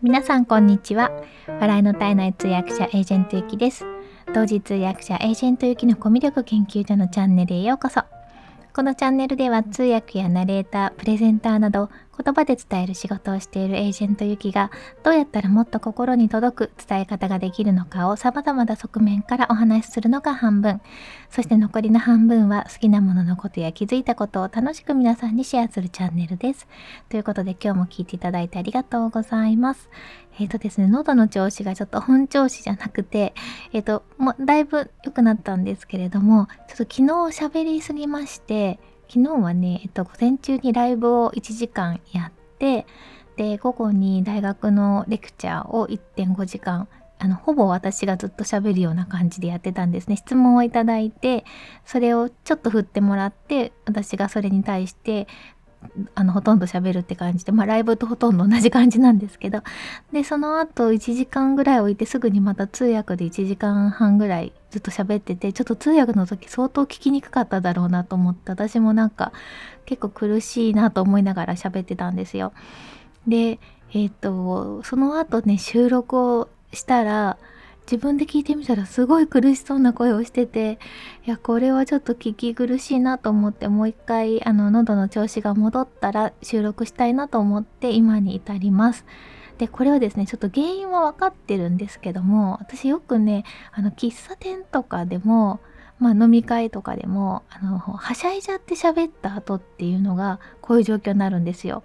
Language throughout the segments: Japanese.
皆さんこんにちは。笑いの体内通訳者エージェントゆきです。同時通訳者エージェントゆきのコミュ力研究所のチャンネルへようこそ。このチャンネルでは通訳やナレーター、プレゼンターなど言葉で伝える仕事をしているエージェントゆきがどうやったらもっと心に届く伝え方ができるのかを様々な側面からお話しするのが半分。そして残りの半分は好きなもののことや気づいたことを楽しく皆さんにシェアするチャンネルです。ということで今日も聞いていただいてありがとうございます。えっ、ー、とですね喉の調子がちょっと本調子じゃなくてえっ、ー、ともうだいぶ良くなったんですけれどもちょっと昨日喋りすぎまして昨日はね、えっと、午前中にライブを1時間やって、で、午後に大学のレクチャーを1.5時間、あの、ほぼ私がずっと喋るような感じでやってたんですね。質問をいただいて、それをちょっと振ってもらって、私がそれに対してあのほとんど喋るって感じで、まあ、ライブとほとんど同じ感じなんですけどでその後1時間ぐらい置いてすぐにまた通訳で1時間半ぐらいずっと喋っててちょっと通訳の時相当聞きにくかっただろうなと思って私もなんか結構苦しいなと思いながら喋ってたんですよ。でえっ、ー、とその後ね収録をしたら自分で聞いてみたらすごい苦しそうな声をしてていやこれはちょっと聞き苦しいなと思ってもう一回あの喉の調子が戻ったら収録したいなと思って今に至ります。でこれはですねちょっと原因は分かってるんですけども私よくねあの喫茶店とかでもまあ、飲み会とかでもあのはしゃいじゃって喋った後っていうのがこういう状況になるんですよ。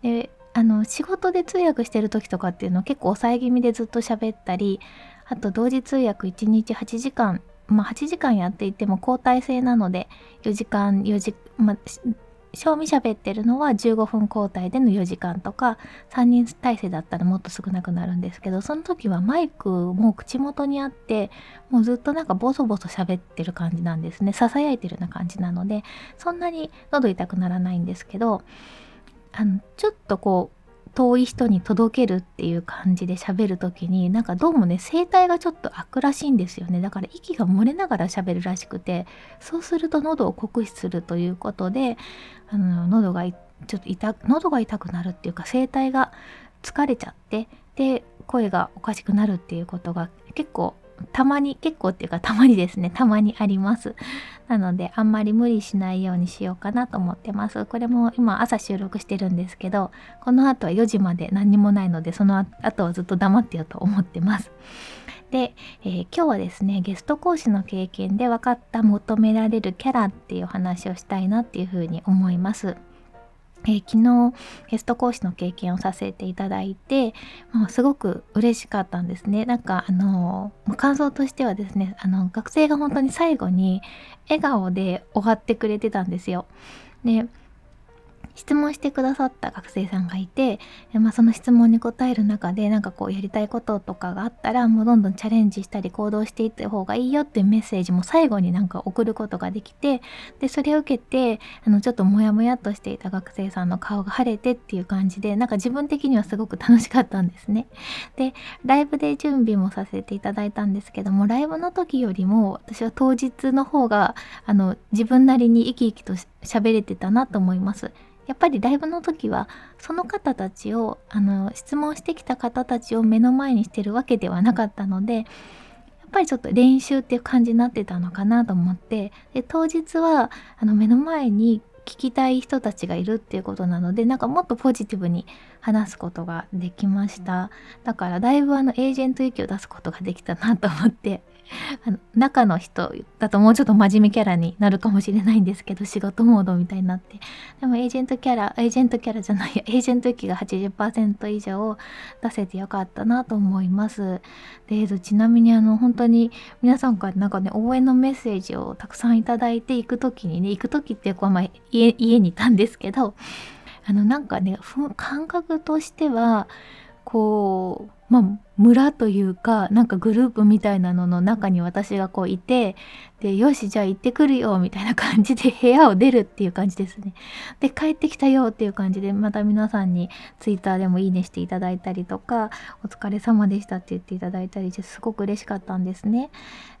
であの仕事で通訳してる時とかっていうのは結構抑え気味でずっと喋ったりあと同時通訳1日8時間。まあ8時間やっていても交代制なので4時間4時まあ賞味喋ってるのは15分交代での4時間とか3人体制だったらもっと少なくなるんですけどその時はマイクも口元にあってもうずっとなんかボソボソ喋ってる感じなんですね。ささやいてるような感じなのでそんなに喉痛くならないんですけどあのちょっとこう遠い人に届けるっていう感じで喋る時になんかどうもね声帯がちょっと開くらしいんですよね。だから息が漏れながら喋るらしくてそうすると喉を酷使するということであの喉がちょっと痛喉が痛くなるっていうか声帯が疲れちゃってで声がおかしくなるっていうことが結構たまに結構っていうかたまにですね。たまにあります。なのであんまり無理しないようにしようかなと思ってます。これも今朝収録してるんですけどこの後は4時まで何にもないのでその後はずっと黙ってようと思ってます。で、えー、今日はですねゲスト講師の経験で分かった求められるキャラっていう話をしたいなっていうふうに思います。えー、昨日ゲスト講師の経験をさせていただいて、まあ、すごく嬉しかったんですね。なんかあの感想としてはですねあの学生が本当に最後に笑顔で終わってくれてたんですよ。で質問してくださった学生さんがいて、まあ、その質問に答える中でなんかこうやりたいこととかがあったらもうどんどんチャレンジしたり行動していった方がいいよっていうメッセージも最後になんか送ることができてでそれを受けてあのちょっとモヤモヤとしていた学生さんの顔が晴れてっていう感じでなんか自分的にはすごく楽しかったんですね。でライブで準備もさせていただいたんですけどもライブの時よりも私は当日の方があの自分なりに生き生きと喋れてたなと思います。やっぱりライブの時はその方たちをあの質問してきた方たちを目の前にしてるわけではなかったのでやっぱりちょっと練習っていう感じになってたのかなと思ってで当日はあの目の前に聞きたい人たちがいるっていうことなのでなんかもっとポジティブに話すことができました。だからだいぶあのエージェント意を出すことができたなと思って。中の人だともうちょっと真面目キャラになるかもしれないんですけど仕事モードみたいになって。でもエージェントキャラエージェントキャラじゃない エージェント域が80%以上出せてよかったなと思います。でちなみにあの本当に皆さんからなんかね応援のメッセージをたくさんいただいて行く時にね行く時っていうまあ家家にいたんですけどあのなんかね感覚としてはこうまあ、村というかなんかグループみたいなのの中に私がこういてでよしじゃあ行ってくるよみたいな感じで 部屋を出るっていう感じですね。で帰ってきたよっていう感じでまた皆さんに twitter でもいいねしていただいたりとかお疲れ様でしたって言っていただいたりしてすごく嬉しかったんですね。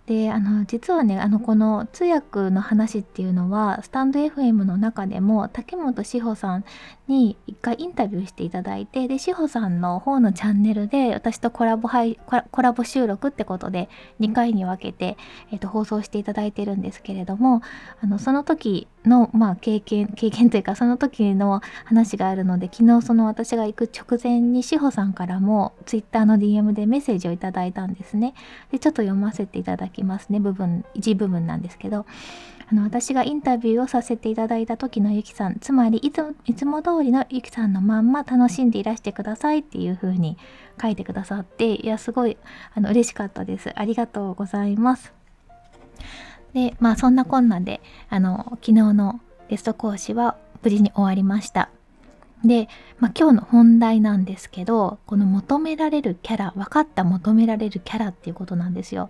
であの実はねあのこの通訳の話っていうのはスタンド FM の中でも竹本志保さんに一回インタビューしていただいてで志保さんの方のチャンネルで私とコラボ配コラボ収録ってことで2回に分けて、えー、と放送していただいてるんですけれどもあのその時の、まあ、経験経験というかその時の話があるので昨日その私が行く直前に志保さんからも Twitter の DM でメッセージをいただいたんですね。でちょっと読ませていただきますね。部分一部分なんですけど。あの私がインタビューをさせていただいた時のゆきさん。つまりいついつも通りのゆきさんのまんま楽しんでいらしてくださいっていう風に書いてくださっていやすごいあの嬉しかったです。ありがとうございます。でまあそんなこんなであの昨日のテスト講師は無事に終わりました。で、まあ、今日の本題なんですけどこの求められるキャラ分かった求められるキャラっていうことなんですよ。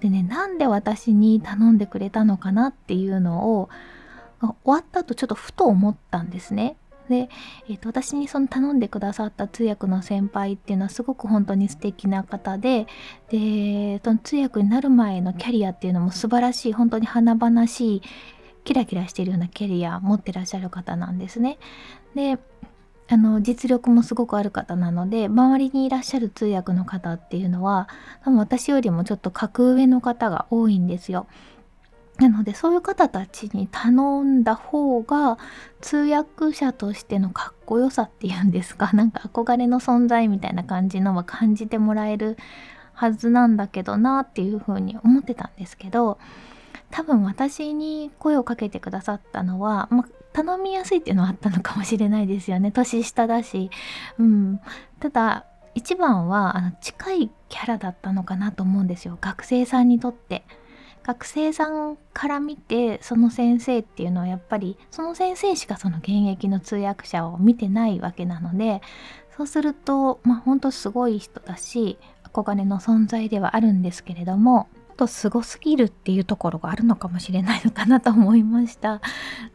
でねなんで私に頼んでくれたのかなっていうのを終わった後ちょっとふと思ったんですね。で、えーと、私にその頼んでくださった通訳の先輩っていうのはすごく本当に素敵な方ででその通訳になる前のキャリアっていうのも素晴らしい本当に華々しいキラキラしてるようなキャリア持ってらっしゃる方なんですね。であの実力もすごくある方なので周りにいらっしゃる通訳の方っていうのは多分私よりもちょっと格上の方が多いんですよ。なのでそういう方たちに頼んだ方が通訳者としてのかっこよさっていうんですか なんか憧れの存在みたいな感じのは感じてもらえるはずなんだけどなっていうふうに思ってたんですけど多分私に声をかけてくださったのは、ま、頼みやすいっていうのはあったのかもしれないですよね。年下だし、うん、ただ一番はあの近いキャラだったのかなと思うんですよ。学生さんにとって。学生さんから見てその先生っていうのはやっぱりその先生しかその現役の通訳者を見てないわけなのでそうするとまあほんとすごい人だし憧れの存在ではあるんですけれどもとすごすぎるっていうところがあるのかもしれないのかなと思いました。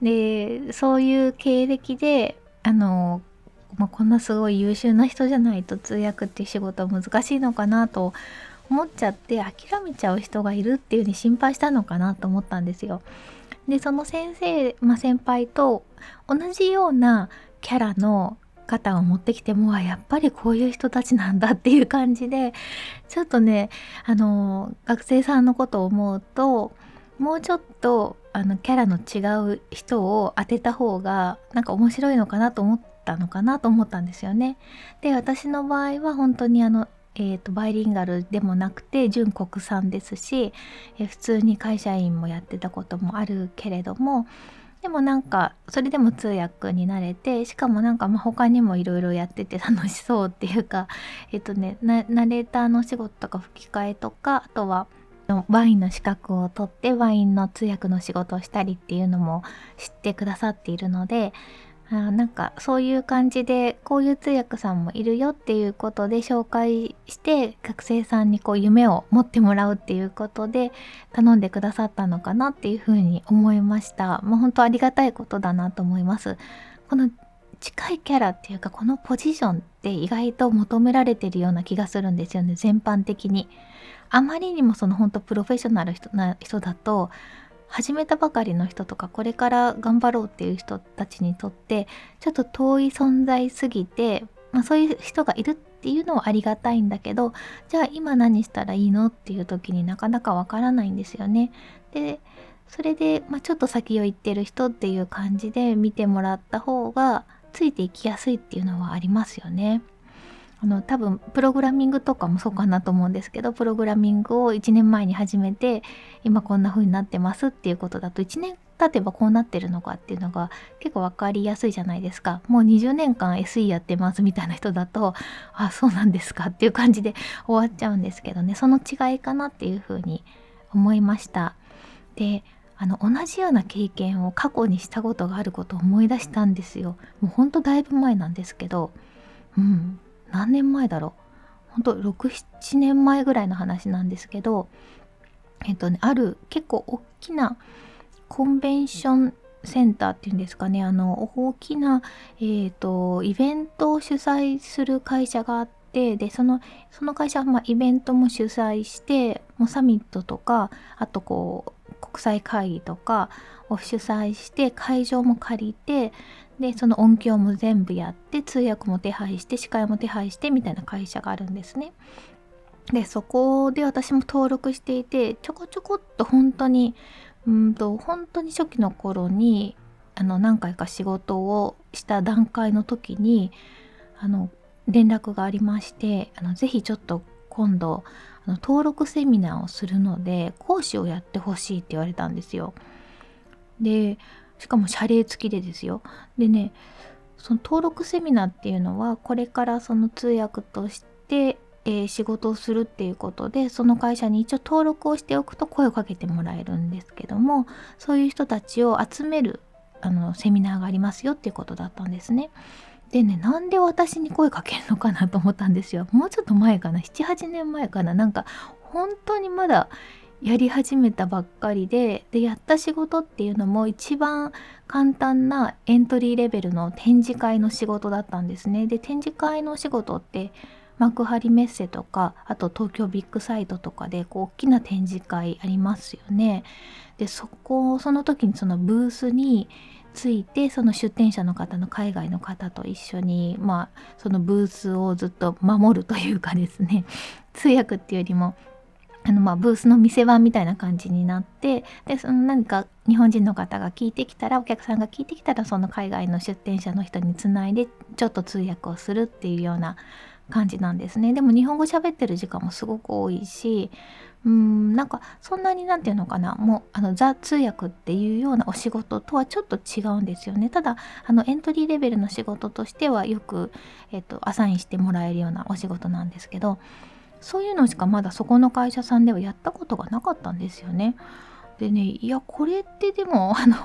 でそういう経歴であのまあ、こんなすごい優秀な人じゃないと通訳っていう仕事は難しいのかなと思っちゃって諦めちゃう人がいるっていう風に心配したのかなと思ったんですよ。でその先生、まあ、先輩と同じようなキャラの方を持ってきてもやっぱりこういう人たちなんだっていう感じでちょっとねあの学生さんのことを思うともうちょっとあのキャラの違う人を当てた方がなんか面白いのかなと思ったのかなと思ったんですよね。で私の場合は本当にあのえーと、バイリンガルでもなくて純国産ですし、えー、普通に会社員もやってたこともあるけれどもでもなんかそれでも通訳になれてしかもなんかま他にもいろいろやってて楽しそうっていうか えっ、ー、とねナレーターの仕事とか吹き替えとかあとはワインの資格を取ってワインの通訳の仕事をしたりっていうのも知ってくださっているのであなんかそういう感じでこういう通訳さんもいるよっていうことで紹介して学生さんにこう夢を持ってもらうっていうことで頼んでくださったのかなっていうふうに思いました。もう本当ありがたいことだなと思います。この近いキャラっていうかこのポジションって意外と求められてるような気がするんですよね全般的に。あまりにもその本当プロフェッショナルな人だと始めたばかりの人とかこれから頑張ろうっていう人たちにとってちょっと遠い存在すぎて、まあ、そういう人がいるっていうのはありがたいんだけどじゃあ今何したらいいのっていう時になかなかわからないんですよね。でそれで、まあ、ちょっと先を行ってる人っていう感じで見てもらった方がついていきやすいっていうのはありますよね。あの多分プログラミングとかもそうかなと思うんですけどプログラミングを1年前に始めて今こんな風になってますっていうことだと1年経てばこうなってるのかっていうのが結構分かりやすいじゃないですか。もう20年間 SE やってますみたいな人だとあそうなんですかっていう感じで終わっちゃうんですけどね。その違いかなっていう風に思いました。であの同じような経験を過去にしたことがあることを思い出したんですよ。もうほんとだいぶ前なんですけど。うん。何年前だろう？本当67年前ぐらいの話なんですけどえっとねある結構大きなコンベンションセンターっていうんですかね。あの大きな、えーと、イベントを主催する会社があってでそのその会社はまあイベントも主催してもうサミットとかあとこう国際会議とかを主催して会場も借りてでその音響も全部やって通訳も手配して司会も手配してみたいな会社があるんですね。でそこで私も登録していてちょこちょこっと本当にうんと本当に初期の頃にあの何回か仕事をした段階の時にあの連絡がありましてあのぜひちょっと今度あの登録セミナーをするので講師をやってほしいって言われたんですよ。でしかも謝礼付きでですよ。でねその登録セミナーっていうのはこれからその通訳としてえー、仕事をするっていうことでその会社に一応登録をしておくと声をかけてもらえるんですけどもそういう人たちを集めるあのセミナーがありますよっていうことだったんですね。でねなんで私に声かけるのかなと思ったんですよ。もうちょっと前かな78年前かななんか本当にまだやり始めたばっかりででやった仕事っていうのも一番簡単なエントリーレベルの展示会の仕事だったんですね。で展示会の仕事って幕張メッセとかあと東京ビッグサイトとかでこう大きな展示会ありますよね。でそこその時にそのブースについてその出店者の方の海外の方と一緒にまあそのブースをずっと守るというかですね 通訳っていうよりもあのまあブースの店番みたいな感じになってでその何か日本人の方が聞いてきたらお客さんが聞いてきたらその海外の出店者の人につないでちょっと通訳をするっていうような感じなんですね。でも日本語喋ってる時間もすごく多いしうんなんかそんなに何て言うのかなもうあのザ通訳っていうようなお仕事とはちょっと違うんですよねただあのエントリーレベルの仕事としてはよく、えっと、アサインしてもらえるようなお仕事なんですけどそういうのしかまだそこの会社さんではやったことがなかったんですよね。でねいやこれってでも あの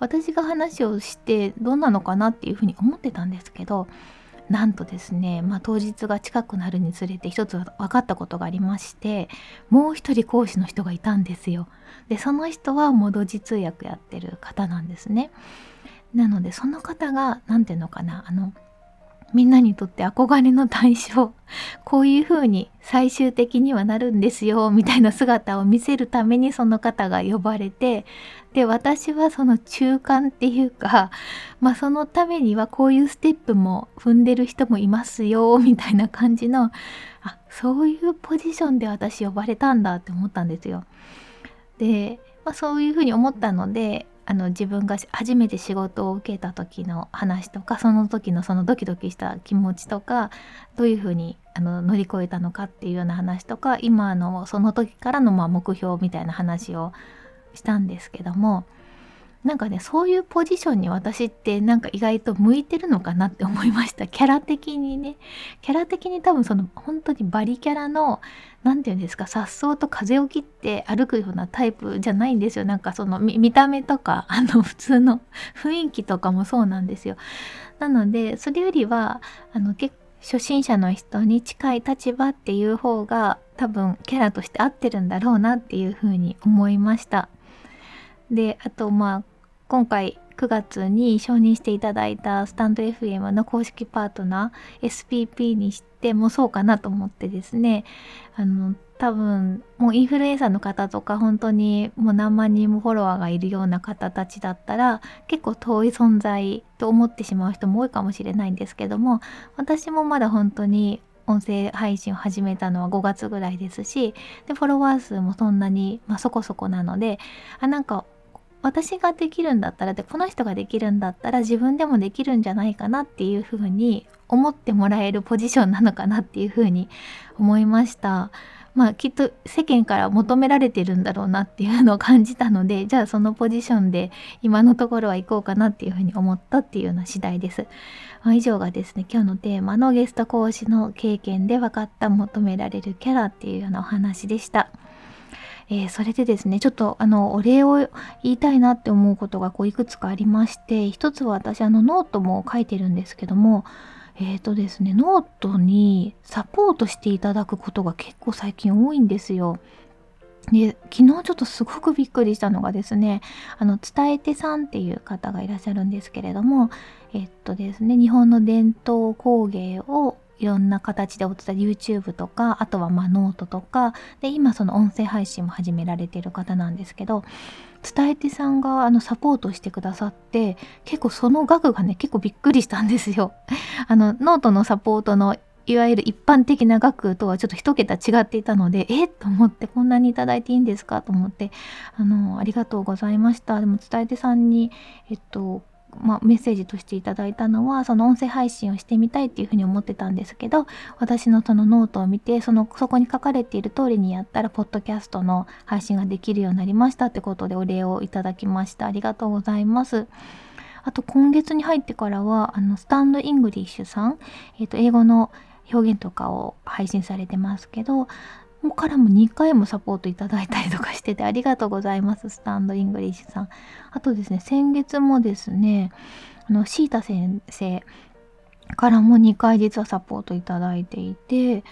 私が話をしてどうなのかなっていうふうに思ってたんですけどなんとですね、まあ、当日が近くなるにつれて一つ分かったことがありましてもう一人講師の人がいたんですよ。でその人はもどじ通訳やってる方なんですね。なのでその方が何て言うのかなあのみんなにとって憧れの対象こういう風に最終的にはなるんですよみたいな姿を見せるためにその方が呼ばれてで私はその中間っていうか まあそのためにはこういうステップも踏んでる人もいますよみたいな感じのあそういうポジションで私呼ばれたんだって思ったんですよ。で、まあ、そういうふうに思ったのであの自分が初めて仕事を受けた時の話とかその時のそのドキドキした気持ちとかどういうふうにあの乗り越えたのかっていうような話とか今のその時からのまあ目標みたいな話をしたんですけどもなんかねそういうポジションに私ってなんか意外と向いてるのかなって思いました。キャラ的にね。キャラ的に多分その本当にバリキャラの何て言うんですかさっそうと風を切って歩くようなタイプじゃないんですよ。なんかその見た目とかあの普通の雰囲気とかもそうなんですよ。なのでそれよりはあの結構初心者の人に近い立場っていう方が多分キャラとして合ってるんだろうなっていうふうに思いました。であとまあ今回9月に承認していただいたスタンド FM の公式パートナー SPP にしてもそうかなと思ってですねあの多分もうインフルエンサーの方とか本当にもう何万人もフォロワーがいるような方たちだったら結構遠い存在と思ってしまう人も多いかもしれないんですけども私もまだ本当に音声配信を始めたのは5月ぐらいですしでフォロワー数もそんなに、まあ、そこそこなのであなんか私ができるんだったらでこの人ができるんだったら自分でもできるんじゃないかなっていうふうに思ってもらえるポジションなのかなっていうふうに思いました。まあきっと世間から求められてるんだろうなっていうのを感じたのでじゃあそのポジションで今のところは行こうかなっていうふうに思ったっていうような次第です。まあ、以上がですね今日のテーマのゲスト講師の経験で分かった求められるキャラっていうようなお話でした。えー、それでですねちょっとあのお礼を言いたいなって思うことがこういくつかありまして一つは私あのノートも書いてるんですけどもえーとですね、ノートにサポートしていただくことが結構最近多いんですよ。で昨日ちょっとすごくびっくりしたのがですねあの伝え手さんっていう方がいらっしゃるんですけれどもえっとですね日本の伝統工芸をいろんな形でお伝え YouTube とかあとはまノートとかで今その音声配信も始められている方なんですけど伝え手さんがあのサポートしてくださって結構その額がね結構びっくりしたんですよ。あのノートのサポートのいわゆる一般的な額とはちょっと一桁違っていたのでえっ？と思ってこんなにいただいていいんですか？と思ってあのありがとうございました。でも伝え手さんにえっとまあ、メッセージとしていただいたのはその音声配信をしてみたいっていうふうに思ってたんですけど私のそのノートを見てそのそこに書かれている通りにやったらポッドキャストの配信ができるようになりましたってことでお礼をいただきました。ありがとうございます。あと今月に入ってからはあのスタンドイングリッシュさん、えー、と英語の表現とかを配信されてますけどもからも2回もサポートいただいたりとかしてて ありがとうございますスタンドイングリッシュさんあとですね先月もですねあのシータ先生からも2回実はサポートいただいていて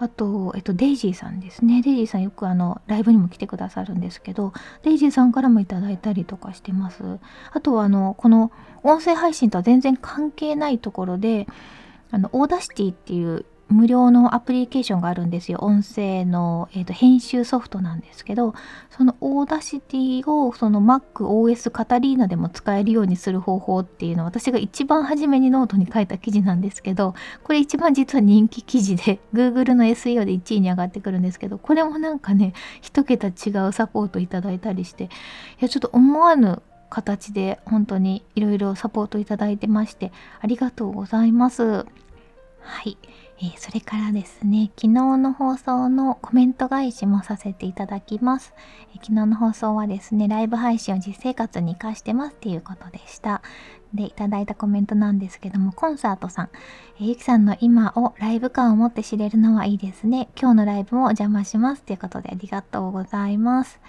あと、えっと、デイジーさんですね。デイジーさんよくあの、ライブにも来てくださるんですけど、デイジーさんからもいただいたりとかしてます。あとはあの、この音声配信とは全然関係ないところで、あの、 Audacity っていう無料のアプリケーションがあるんですよ。音声の、えーと、編集ソフトなんですけど、そのオーダーシティをその MacOS カタリーナでも使えるようにする方法っていうのは私が一番初めにノートに書いた記事なんですけど、これ一番実は人気記事で Google の SEO で1位に上がってくるんですけど、これもなんかね、一桁違うサポートいただいたりして、いやちょっと思わぬ形で本当にいろいろサポートいただいてましてありがとうございます。はい。えー、それからですね、昨日の放送のコメント返しもさせていただきます、えー、昨日の放送はですね、ライブ配信を実生活に活かしてますっていうことでした。で、いただいたコメントなんですけども、コンサートさん、え、ゆきさんの今をライブ感を持って知れるのはいいですね。今日のライブもお邪魔しますということでありがとうございます。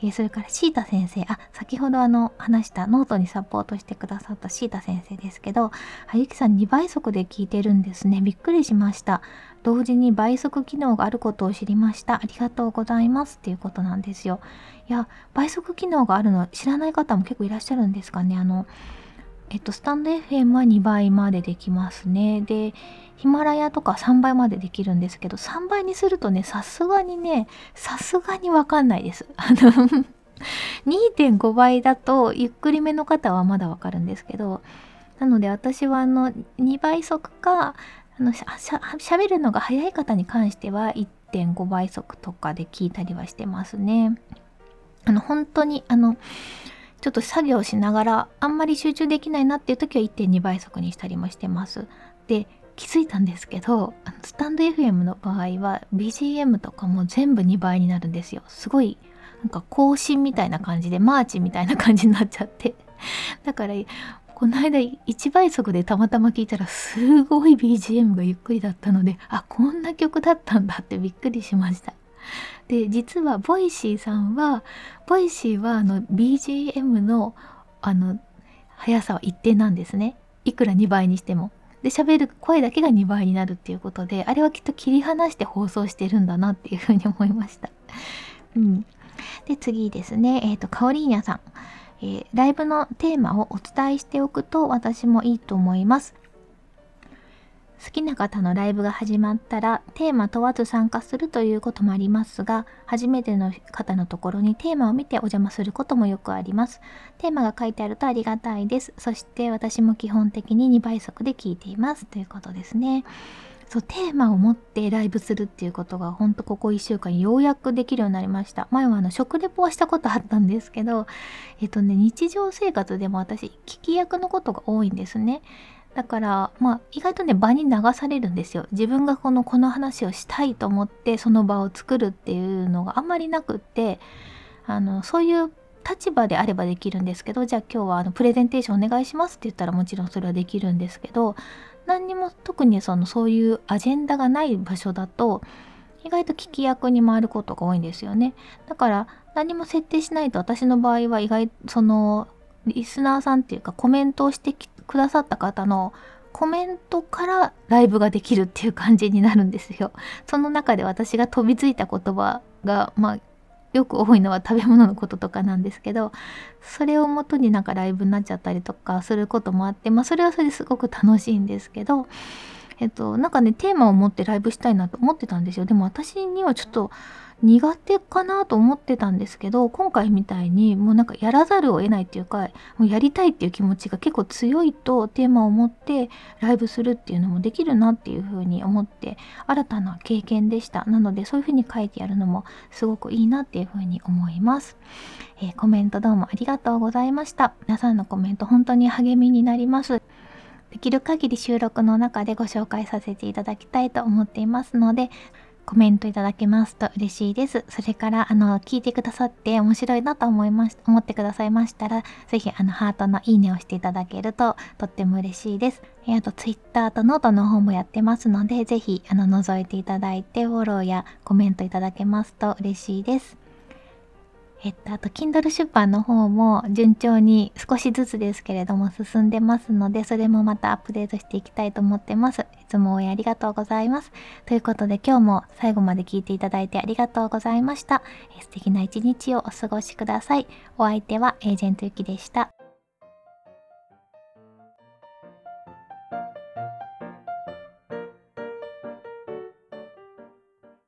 え、それからシータ先生、あ、先ほどあの話したノートにサポートしてくださったシータ先生ですけど、あゆきさん2倍速で聞いてるんですね。びっくりしました。同時に倍速機能があることを知りました。ありがとうございますっていうことなんですよ。いや、倍速機能があるの知らない方も結構いらっしゃるんですかね。あの、えっと、スタンド FM は2倍までできますね。で、ヒマラヤとか3倍までできるんですけど、3倍にするとね、さすがにね、さすがにわかんないです。あの2.5倍だと、ゆっくりめの方はまだわかるんですけど、なので私はあの、2倍速か、あのしゃべるのが早い方に関しては1.5倍速とかで聞いたりはしてますね。あの、本当に、あの、ちょっと作業しながらあんまり集中できないなっていう時は1.2倍速にしたりもしてます。で気づいたんですけどスタンド FM の場合は BGM とかも全部2倍になるんですよ。すごいなんか行進みたいな感じでマーチみたいな感じになっちゃって だからこの間1倍速でたまたま聞いたらすごい BGM がゆっくりだったのであこんな曲だったんだってびっくりしました。で実はボイシーさんはボイシーはあの BGM のあの速さは一定なんですねいくら2倍にしても。で喋る声だけが2倍になるっていうことであれはきっと切り離して放送してるんだなっていうふうに思いました。うん、で次ですねえっ、ー、とカオリーニャさん、えー、ライブのテーマをお伝えしておくと私もいいと思います。好きな方のライブが始まったらテーマ問わず参加するということもありますが初めての方のところにテーマを見てお邪魔することもよくあります。テーマが書いてあるとありがたいです。そして私も基本的に2倍速で聞いています。ということですね。そうテーマを持ってライブするっていうことがほんとここ1週間ようやくできるようになりました。前はあの食レポはしたことあったんですけどえっとね日常生活でも私聞き役のことが多いんですね。だからまあ意外とね場に流されるんですよ。自分がこのこの話をしたいと思ってその場を作るっていうのがあんまりなくってあのそういう立場であればできるんですけどじゃあ今日はあのプレゼンテーションお願いしますって言ったらもちろんそれはできるんですけど何にも特にそのそういうアジェンダがない場所だと意外と聞き役に回ることが多いんですよね。だから何も設定しないと私の場合は意外そのリスナーさんっていうかコメントをしてきくださった方のコメントからライブができるっていう感じになるんですよ。その中で私が飛びついた言葉が、まあ、よく多いのは食べ物のこととかなんですけどそれをもとになんかライブになっちゃったりとかすることもあってまあそれはそれですごく楽しいんですけどえっとなんかねテーマを持ってライブしたいなと思ってたんですよでも私にはちょっと苦手かなと思ってたんですけど今回みたいにもうなんかやらざるを得ないっていうかもうやりたいっていう気持ちが結構強いとテーマを持ってライブするっていうのもできるなっていうふうに思って新たな経験でした。なのでそういうふうに書いてやるのもすごくいいなっていうふうに思います、えー、コメントどうもありがとうございました。皆さんのコメント本当に励みになります。できる限り収録の中でご紹介させていただきたいと思っていますのでコメントいただけますと嬉しいです。それから、あの、聞いてくださって面白いなと思いまし、思ってくださいましたら、ぜひ、あの、ハートのいいねをしていただけると、とっても嬉しいです。えあと、Twitter とノートの方もやってますので、ぜひ、あの、覗いていただいて、フォローやコメントいただけますと嬉しいです。えっと、あと、Kindle 出版の方も順調に少しずつですけれども進んでますので、それもまたアップデートしていきたいと思ってます。いつも応援ありがとうございます。ということで今日も最後まで聞いていただいてありがとうございました。え素敵な一日をお過ごしください。お相手はエージェントゆきでした。